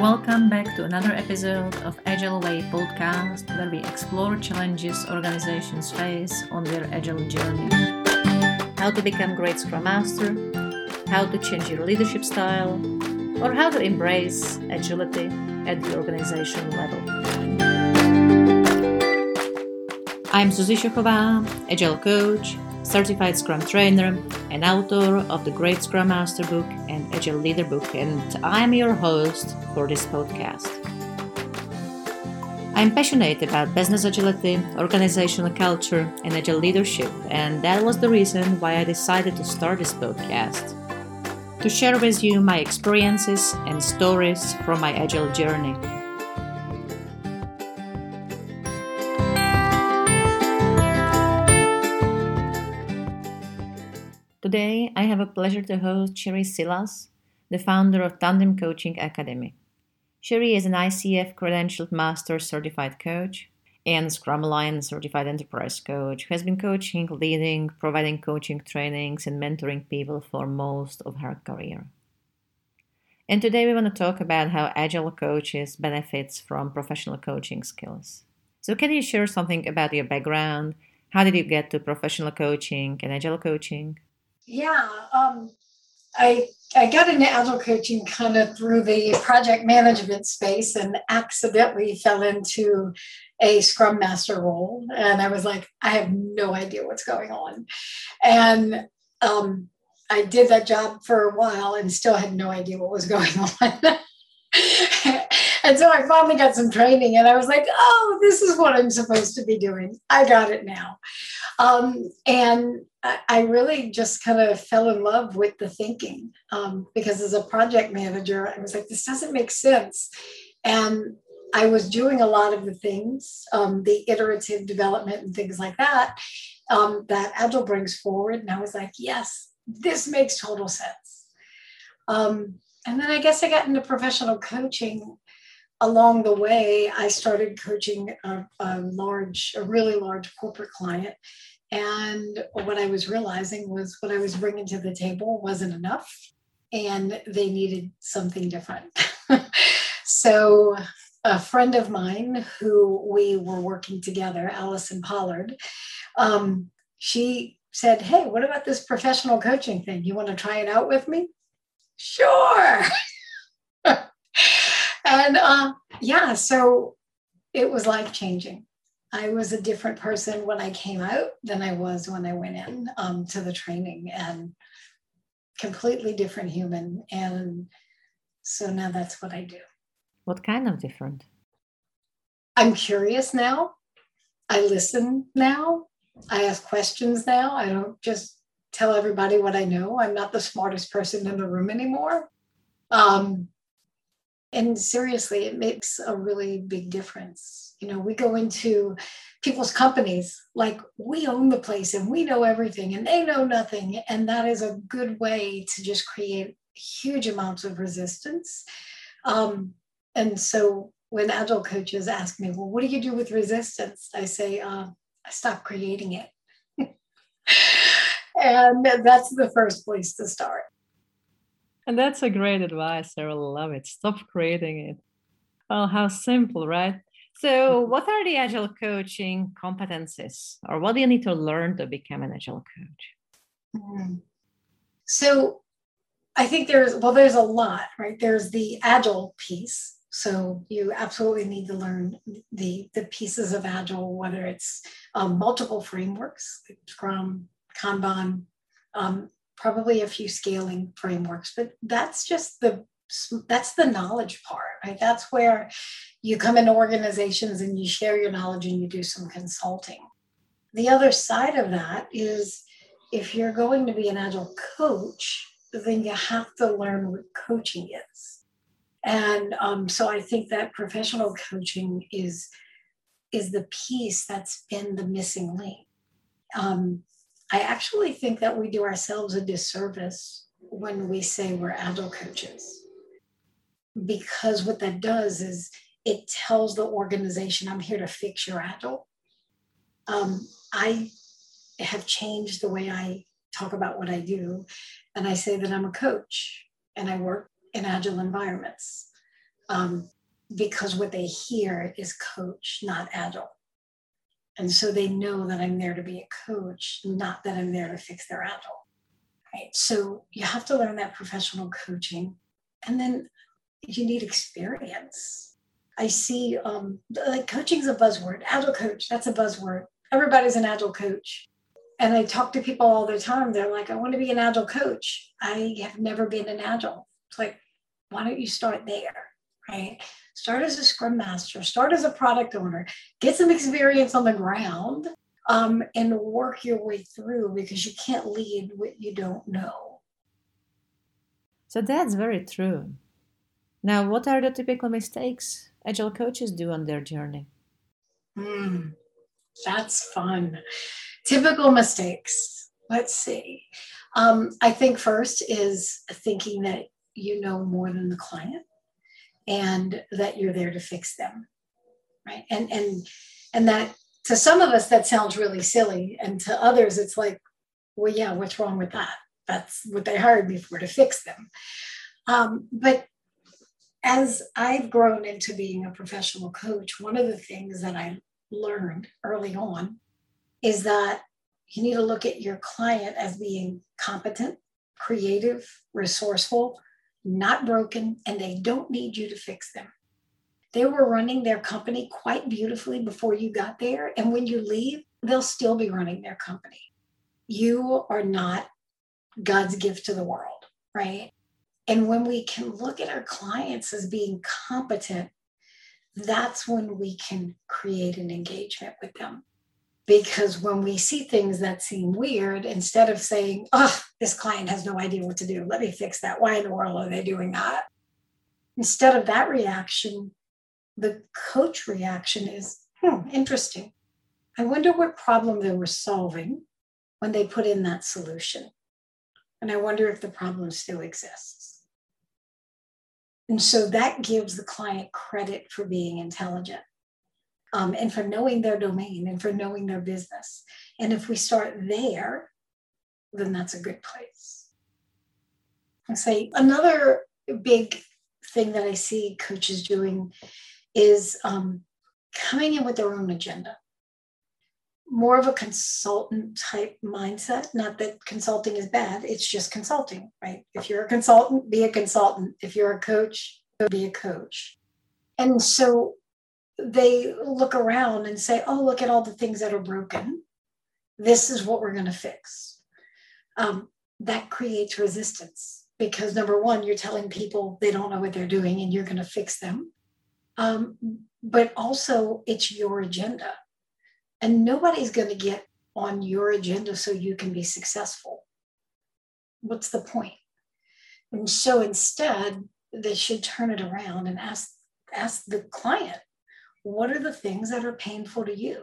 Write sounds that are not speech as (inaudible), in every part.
Welcome back to another episode of Agile Way podcast where we explore challenges organizations face on their agile journey. How to become great Scrum Master, how to change your leadership style, or how to embrace agility at the organizational level. I'm Zuzi Šochová, Agile Coach, certified Scrum trainer, and author of the Great Scrum Master book and Agile Leader book, and I'm your host for this podcast. I'm passionate about business agility, organizational culture, and agile leadership, and that was the reason why I decided to start this podcast to share with you my experiences and stories from my agile journey. Today, I have a pleasure to host Cherie Silas, the founder of Tandem Coaching Academy. Cherie is an ICF credentialed master certified coach and Scrum Alliance certified enterprise coach who has been coaching, leading, providing coaching trainings, and mentoring people for most of her career. And today we want to talk about how agile coaches benefits from professional coaching skills. So can you share something about your background? How did you get to professional coaching and agile coaching? Yeah, um, I I got into agile coaching kind of through the project management space and accidentally fell into a scrum master role, and I was like, I have no idea what's going on, and um, I did that job for a while and still had no idea what was going (laughs) on. and so I finally got some training and I was like, oh, this is what I'm supposed to be doing. I got it now. Um, and I really just kind of fell in love with the thinking um, because as a project manager, I was like, this doesn't make sense. And I was doing a lot of the things, um, the iterative development and things like that, um, that Agile brings forward. And I was like, yes, this makes total sense. Um, and then I guess I got into professional coaching along the way. I started coaching a, a large, a really large corporate client and what I was realizing was what I was bringing to the table wasn't enough, and they needed something different. (laughs) so, a friend of mine who we were working together, Allison Pollard, um, she said, Hey, what about this professional coaching thing? You want to try it out with me? Sure. (laughs) and uh, yeah, so it was life changing. I was a different person when I came out than I was when I went in um, to the training and completely different human. And so now that's what I do. What kind of different? I'm curious now. I listen now. I ask questions now. I don't just tell everybody what I know. I'm not the smartest person in the room anymore. Um, and seriously, it makes a really big difference. You know, we go into people's companies like we own the place and we know everything and they know nothing. And that is a good way to just create huge amounts of resistance. Um, and so when agile coaches ask me, well, what do you do with resistance? I say, uh, I stop creating it. (laughs) and that's the first place to start. And that's a great advice. I really love it. Stop creating it. Well, how simple, right? So, mm-hmm. what are the agile coaching competencies, or what do you need to learn to become an agile coach? Mm. So, I think there's well, there's a lot, right? There's the agile piece. So you absolutely need to learn the the pieces of agile, whether it's um, multiple frameworks, like Scrum, Kanban, um, probably a few scaling frameworks, but that's just the that's the knowledge part, right? That's where you come into organizations and you share your knowledge and you do some consulting. The other side of that is if you're going to be an agile coach, then you have to learn what coaching is. And um, so I think that professional coaching is is the piece that's been the missing link. Um, I actually think that we do ourselves a disservice when we say we're agile coaches. Because what that does is it tells the organization, I'm here to fix your agile. Um, I have changed the way I talk about what I do. And I say that I'm a coach and I work in agile environments. um, because what they hear is coach, not agile. And so they know that I'm there to be a coach, not that I'm there to fix their agile. Right. So you have to learn that professional coaching. And then you need experience. I see um, like coaching's a buzzword. Agile coach, that's a buzzword. Everybody's an agile coach. And I talk to people all the time. They're like, I want to be an agile coach. I have never been an agile. It's like, why don't you start there? Right? Start as a scrum master, start as a product owner, get some experience on the ground, um, and work your way through because you can't lead what you don't know. So that's very true. Now, what are the typical mistakes agile coaches do on their journey? Mm, that's fun. Typical mistakes. Let's see. Um, I think first is thinking that you know more than the client and that you're there to fix them right? And and and that to some of us that sounds really silly. And to others it's like well yeah what's wrong with that? That's what they hired me for to fix them. Um, but as i've grown into being a professional coach one of the things that i learned early on is that you need to look at your client as being competent creative resourceful not broken, and they don't need you to fix them. They were running their company quite beautifully before you got there. And when you leave, they'll still be running their company. You are not God's gift to the world, right? And when we can look at our clients as being competent, that's when we can create an engagement with them because when we see things that seem weird, instead of saying, oh, this client has no idea what to do, let me fix that. Why in the world are they doing that? Instead of that reaction, the coach reaction is, hmm, interesting. I wonder what problem they were solving when they put in that solution. And I wonder if the problem still exists. And so that gives the client credit for being intelligent um, and for knowing their domain and for knowing their business. And if we start there, then that's a good place. I say another big thing that I see coaches doing is um, coming in with their own agenda. More of a consultant type mindset. Not that consulting is bad, it's just consulting, right? If you're a consultant, be a consultant. If you're a coach, be a coach. And so they look around and say, oh, look at all the things that are broken. This is what we're going to fix. Um, that creates resistance because number one, you're telling people they don't know what they're doing and you're going to fix them. Um, but also, it's your agenda. And nobody's going to get on your agenda so you can be successful. What's the point? And so instead, they should turn it around and ask ask the client what are the things that are painful to you?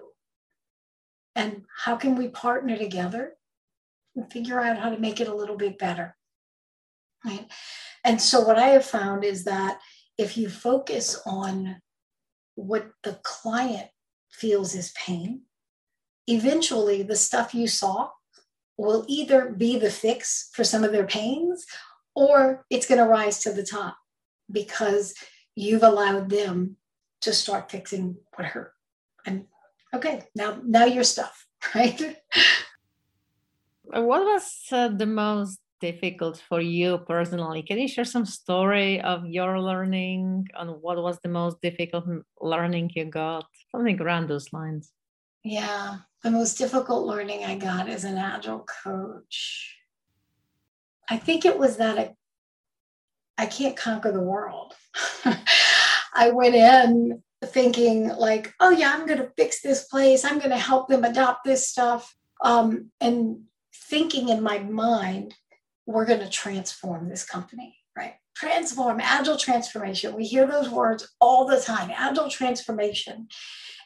And how can we partner together and figure out how to make it a little bit better? Right. And so, what I have found is that if you focus on what the client feels is pain, eventually the stuff you saw will either be the fix for some of their pains or it's going to rise to the top because you've allowed them to start fixing what hurt. And okay, now now your stuff, (laughs) right? What was uh, the most difficult for you personally? Can you share some story of your learning and what was the most difficult learning you got? Something around those lines. Yeah, the most difficult learning I got as an agile coach. I think it was that I, I can't conquer the world. (laughs) I went in thinking like, oh yeah, I'm going to fix this place. I'm going to help them adopt this stuff. Um, and thinking in my mind, we're going to transform this company, right? Transform, agile transformation. We hear those words all the time, agile transformation.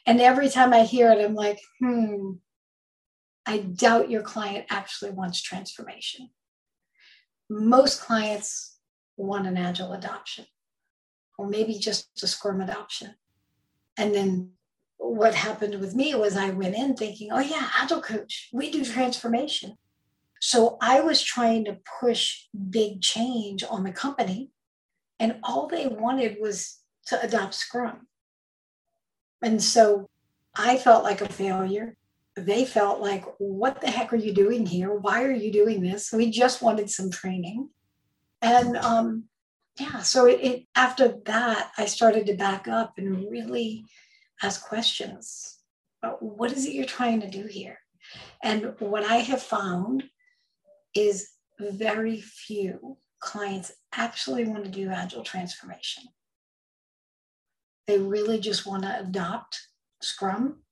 And every time I hear it, I'm like, hmm, I doubt your client actually wants transformation. Most clients want an agile adoption or maybe just a Scrum adoption. And then what happened with me was I went in thinking, oh, yeah, Agile coach, we do transformation. So I was trying to push big change on the company. And all they wanted was to adopt Scrum. And so I felt like a failure. They felt like, what the heck are you doing here? Why are you doing this? We just wanted some training. And um, yeah, so it, it after that, I started to back up and really ask questions. What is it you're trying to do here? And what I have found is very few clients actually want to do agile transformation. They really just want to adopt Scrum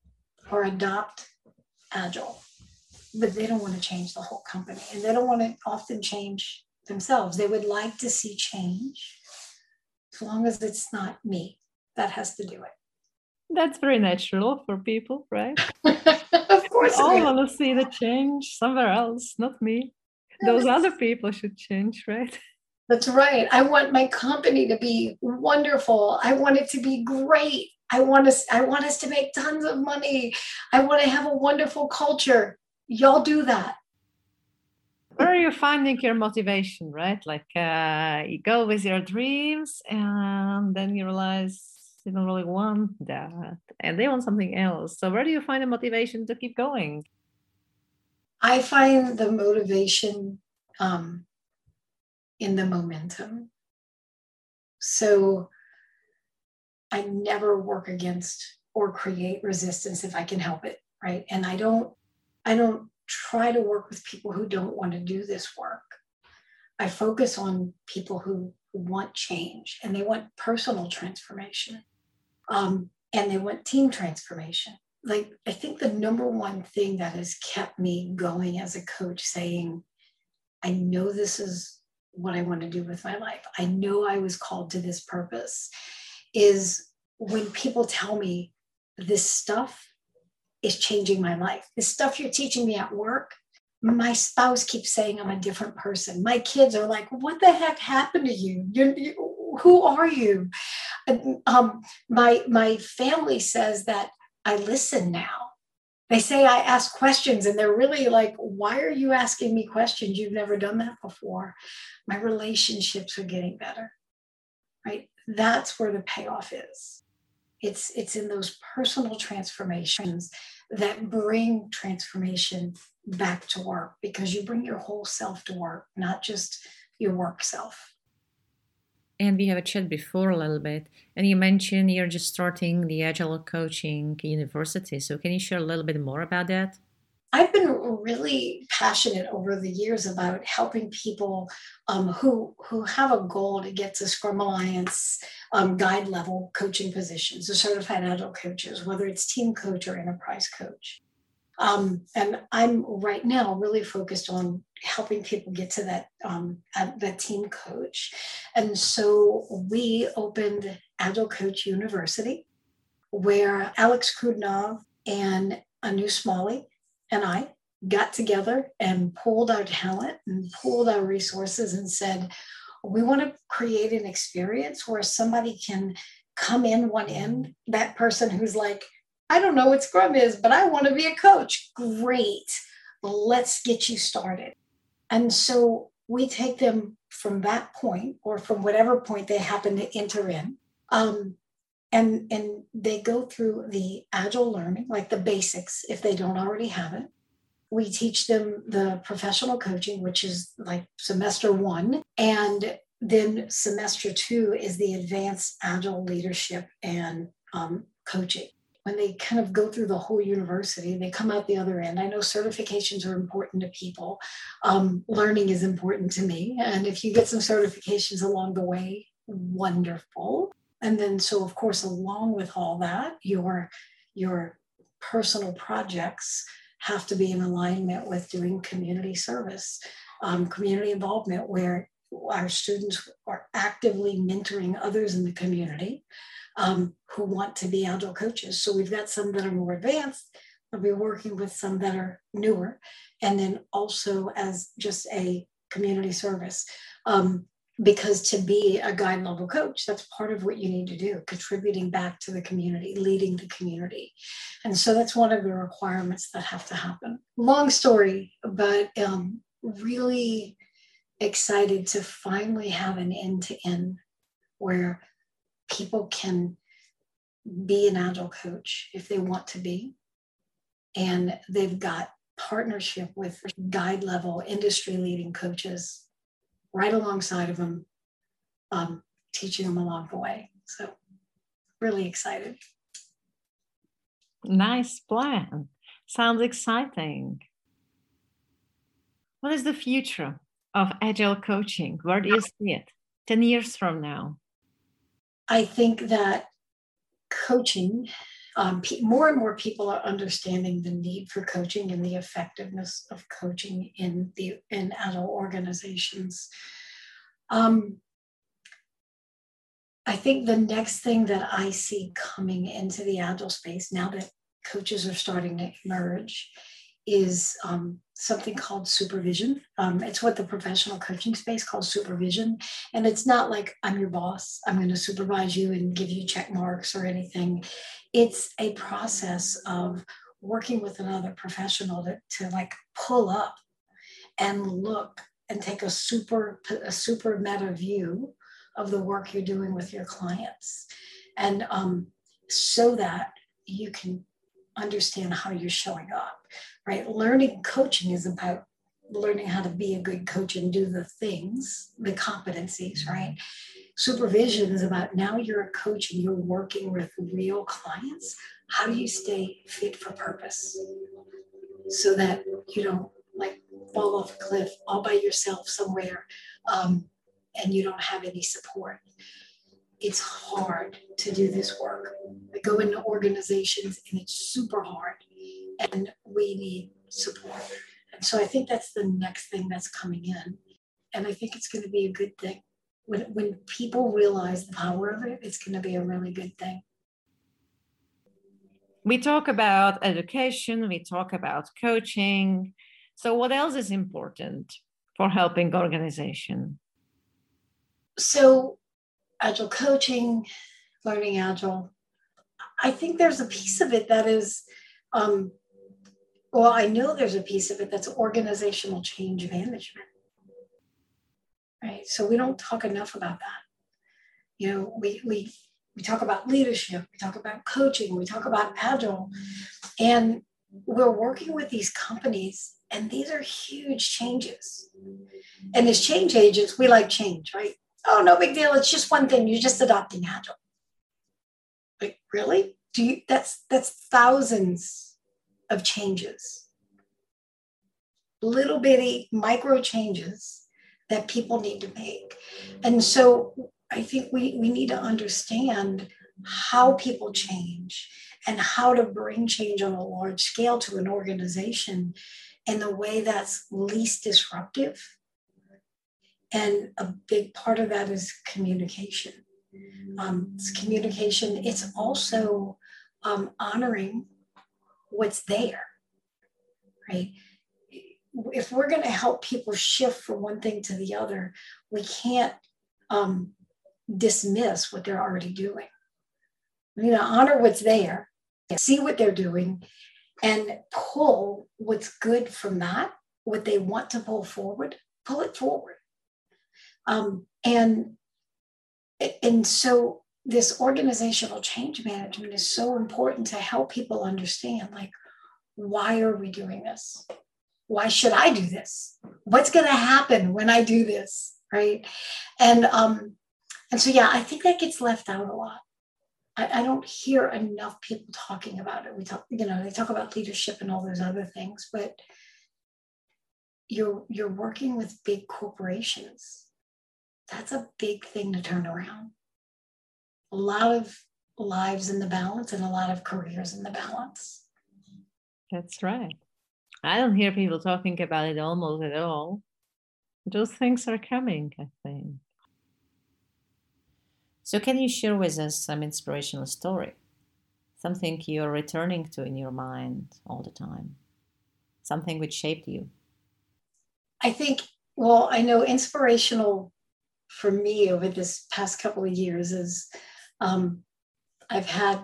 or adopt Agile, but they don't want to change the whole company and they don't want to often change themselves. They would like to see change as long as it's not me that has to do it. That's very natural for people, right? (laughs) of course. We all want to see the change somewhere else, not me. Those other people should change, right? That's right. I want my company to be wonderful. I want it to be great. I want us I want us to make tons of money. I want to have a wonderful culture. Y'all do that. Where are you finding your motivation, right? Like uh, you go with your dreams and then you realize you don't really want that and they want something else. So where do you find the motivation to keep going? I find the motivation um, in the momentum. So I never work against or create resistance if I can help it, right? And I don't I don't try to work with people who don't want to do this work. I focus on people who, want change and they want personal transformation. Um, and they want team transformation. Like I think the number one thing that has kept me going as a coach saying, I know this is what I want to do with my life. I know I was called to this purpose is when people tell me this stuff is changing my life. The stuff you're teaching me at work, my spouse keeps saying I'm a different person. My kids are like, "What the heck happened to you? You're, you who are you?" Um, my my family says that I listen now. They say I ask questions, and they're really like, "Why are you asking me questions? You've never done that before." My relationships are getting better, right? That's where the payoff is. It's it's in those personal transformations that bring transformation back to work because you bring your whole self to work, not just your work self. And we have a chat before a little bit, and you mentioned you're just starting the Agile Coaching University. So, can you share a little bit more about that? I've been really passionate over the years about helping people um, who who have a goal to get to Scrum Alliance um, guide level coaching positions, the certified agile coaches, whether it's team coach or enterprise coach. Um, and I'm right now really focused on helping people get to that um, that team coach. And so we opened Agile Coach University, where Alex Kudinov and Anu Smalley and I got together and pulled our talent and pulled our resources and said, we want to create an experience where somebody can come in one end, that person who's like, I don't know what Scrum is, but I want to be a coach. Great. Let's get you started. And so we take them from that point or from whatever point they happen to enter in. Um, and, and they go through the agile learning, like the basics, if they don't already have it we teach them the professional coaching, which is like semester one. And then semester two is the advanced agile leadership and um, coaching. When they kind of go through the whole university, they come out the other end. I know certifications are important to people. Um, learning is important to me. And if you get some certifications along the way, wonderful. And then, so of course, along with all that, your your personal projects have to be in alignment with doing community service, um, community involvement, where our students are actively mentoring others in the community um, who want to be agile coaches. So we've got some that are more advanced, but we're working with some that are newer, and then also as just a community service. Um, because to be a guide level coach that's part of what you need to do contributing back to the community leading the community and so that's one of the requirements that have to happen long story but um, really excited to finally have an end to end where people can be an agile coach if they want to be. And they've got partnership with guide level industry leading coaches right alongside of them, um, teaching them along the way. So, really excited. Nice plan. Sounds exciting. What is the future of agile coaching? Where do you see it 10 years from now? I think that coaching, um, more and more people are understanding the need for coaching and the effectiveness of coaching in the in agile organizations. Um, I think the next thing that I see coming into the agile space now that coaches are starting to emerge is um, something called supervision. Um, it's what the professional coaching space calls supervision. And it's not like I'm your boss, I'm going to supervise you and give you check marks or anything. It's a process of working with another professional to, to like pull up and look and take a super a super meta view of the work you're doing with your clients and um, so that you can understand how you're showing up, right? Learning coaching is about learning how to be a good coach and do the things, the competencies, right? Supervision is about now you're a coach and you're working with real clients. How do you stay fit for purpose so that you don't like fall off a cliff all by yourself somewhere um, and you don't have any support? It's hard to do this work. I go into organizations and it's super hard, and we need support. And so I think that's the next thing that's coming in. And I think it's going to be a good thing. When, when people realize the power of it, it's going to be a really good thing. We talk about education, we talk about coaching. So, what else is important for helping organization? So, agile coaching, learning agile. I think there's a piece of it that is, um, well, I know there's a piece of it that's organizational change management. Right. So we don't talk enough about that. You know, we we we talk about leadership, we talk about coaching, we talk about agile, and we're working with these companies, and these are huge changes. And as change agents, we like change, right? Oh, no big deal. It's just one thing. You're just adopting agile. Like, really? Do you that's that's thousands of changes. Little bitty micro changes that people need to make. And so I think we, we need to understand how people change and how to bring change on a large scale to an organization in the way that's least disruptive and a big part of that is communication. Um, it's communication. It's also um, honoring what's there, right? If we're going to help people shift from one thing to the other, we can't um, dismiss what they're already doing. Need to honor what's there, see what they're doing, and pull what's good from that, what they want to pull forward, pull it forward um, and and so this organizational change management is so important to help people understand like why are we doing this? Why should i do this? What's going to happen when i do this right? And um and so yeah i think that gets left out a lot. I, I don't hear enough people talking about it. We talk you know they talk about leadership and all those other things but you're you're working with big corporations that's a big thing to turn around. A lot of lives in the balance and a lot of careers in the balance. That's right. I don't hear people talking about it almost at all. Those things are coming, I think. So, can you share with us some inspirational story? Something you're returning to in your mind all the time? Something which shaped you? I think, well, I know inspirational for me over this past couple of years is um, I've had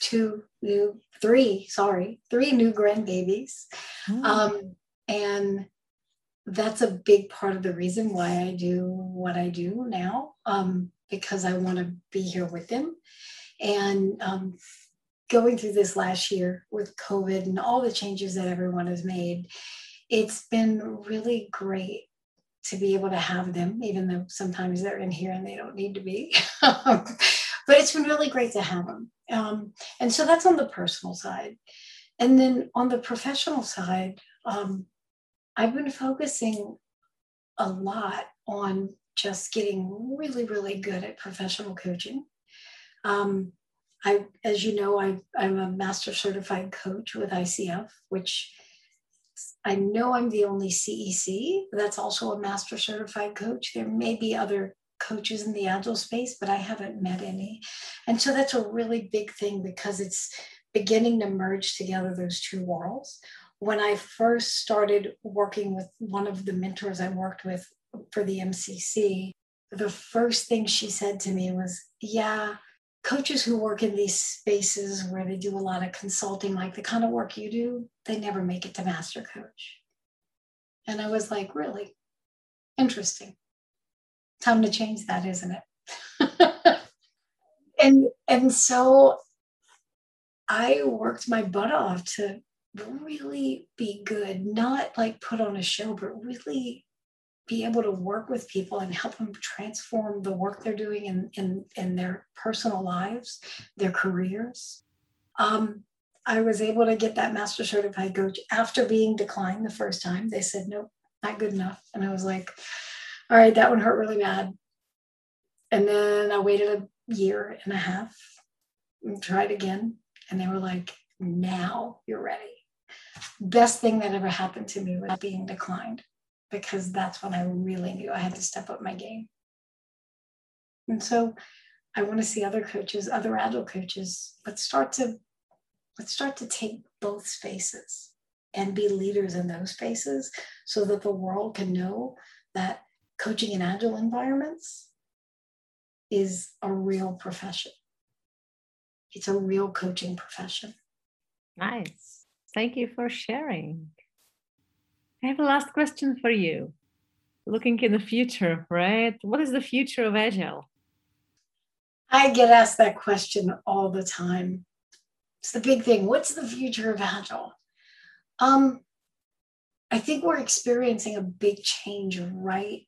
two new, three, sorry, three new grandbabies. Mm. Um, and that's a big part of the reason why I do what I do now. Um, because I want to be here with them. And um, going through this last year with COVID and all the changes that everyone has made, it's been really great to be able to have them, even though sometimes they're in here and they don't need to be. (laughs) but it's been really great to have them. Um, and so that's on the personal side. And then on the professional side, um, I've been focusing a lot on just getting really, really good at professional coaching. Um, I, as you know, I, I'm a master certified coach with ICF, which I know I'm the only CEC that's also a master certified coach. There may be other coaches in the agile space, but I haven't met any. And so that's a really big thing because it's beginning to merge together those two worlds. When I first started working with one of the mentors I worked with for the MCC, the first thing she said to me was, Yeah, coaches who work in these spaces where they do a lot of consulting, like the kind of work you do, they never make it to master coach. And I was like, Really? Interesting. Time to change that, isn't it? (laughs) and and so I worked my butt off to really be good, not like put on a show, but really be able to work with people and help them transform the work they're doing in, in, in their personal lives, their careers. Um, I was able to get that master certified coach after being declined the first time. They said, nope, not good enough. And I was like, all right, that one hurt really bad. And then I waited a year and a half and tried again. And they were like, now you're ready. Best thing that ever happened to me was being declined because that's when I really knew I had to step up my game. And so I want to see other coaches, other agile coaches, let's start to let's start to take both spaces and be leaders in those spaces so that the world can know that coaching in agile environments is a real profession. It's a real coaching profession. Nice. Thank you for sharing. I have a last question for you. Looking in the future, right? What is the future of Agile? I get asked that question all the time. It's the big thing. What's the future of Agile? Um, I think we're experiencing a big change right,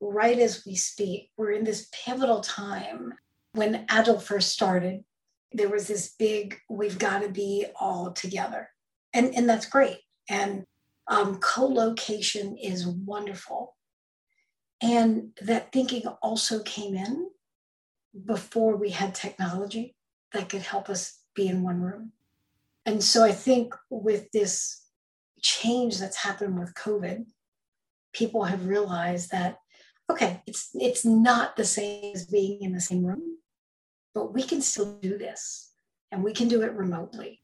right as we speak. We're in this pivotal time. When Agile first started, there was this big, we've got to be all together. And, and that's great. And um, co-location is wonderful. And that thinking also came in before we had technology that could help us be in one room. And so I think with this change that's happened with COVID, people have realized that okay, it's it's not the same as being in the same room, but we can still do this and we can do it remotely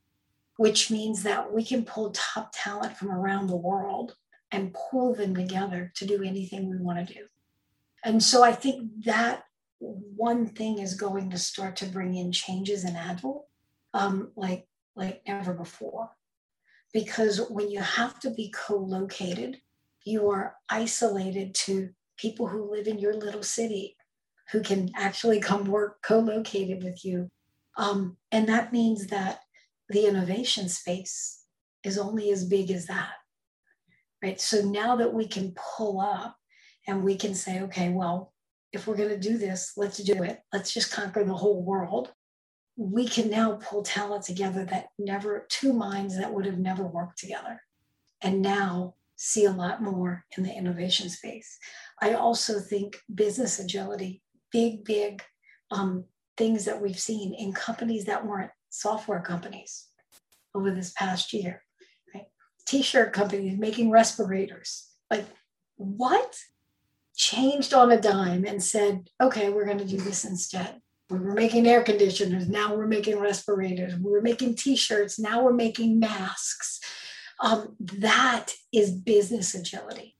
which means that we can pull top talent from around the world and pull them together to do anything we want to do. And so I think that one thing is going to start to bring in changes in Agile um, like, like never before. Because when you have to be co located, you are isolated to people who live in your little city who can actually come work co located with you. Um, and that means that the innovation space is only as big as that. Right. So now that we can pull up and we can say, okay, well, if we're going to do this, let's do it. Let's just conquer the whole world. We can now pull talent together that never, two minds that would have never worked together. And now see a lot more in the innovation space. I also think business agility, big, big um, things that we've seen in companies that weren't software companies over this past year, right? T-shirt companies making respirators. Like, what? Changed on a dime and said, okay, we're going to do this instead. We were making air conditioners, now we're making respirators. We were making T-shirts, now we're making masks. Um, that is business agility.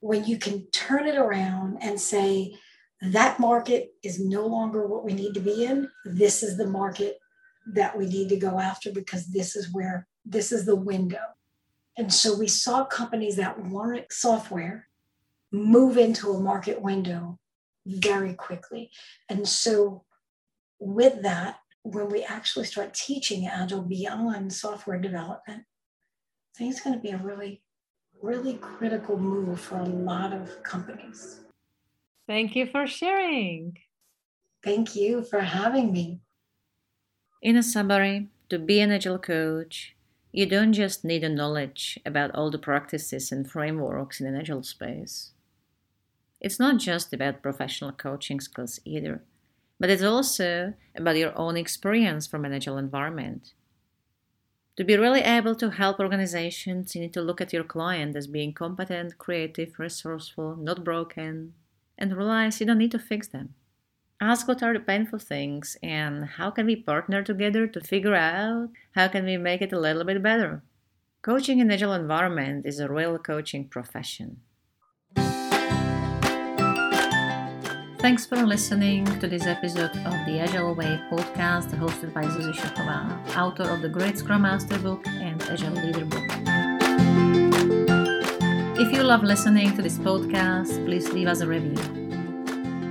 When you can turn it around and say, that market is no longer what we need to be in. This is the market that we need to go after because this is where this is the window. And so we saw companies that weren't software move into a market window very quickly. And so, with that, when we actually start teaching Agile beyond software development, I think it's going to be a really, really critical move for a lot of companies. Thank you for sharing. Thank you for having me. In a summary, to be an Agile coach, you don't just need a knowledge about all the practices and frameworks in an Agile space. It's not just about professional coaching skills either, but it's also about your own experience from an Agile environment. To be really able to help organizations, you need to look at your client as being competent, creative, resourceful, not broken, and realize you don't need to fix them. Ask what are the painful things and how can we partner together to figure out how can we make it a little bit better. Coaching in agile environment is a real coaching profession. Thanks for listening to this episode of the Agile Way podcast hosted by Zuzi Šochová, author of the Great Scrum Master book and Agile Leader book. If you love listening to this podcast, please leave us a review.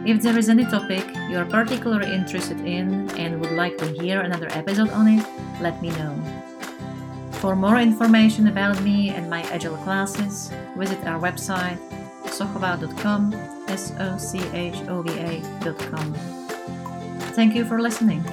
If there is any topic you are particularly interested in and would like to hear another episode on it, let me know. For more information about me and my Agile classes, visit our website sochova.com, S O C H O V A.com. Thank you for listening.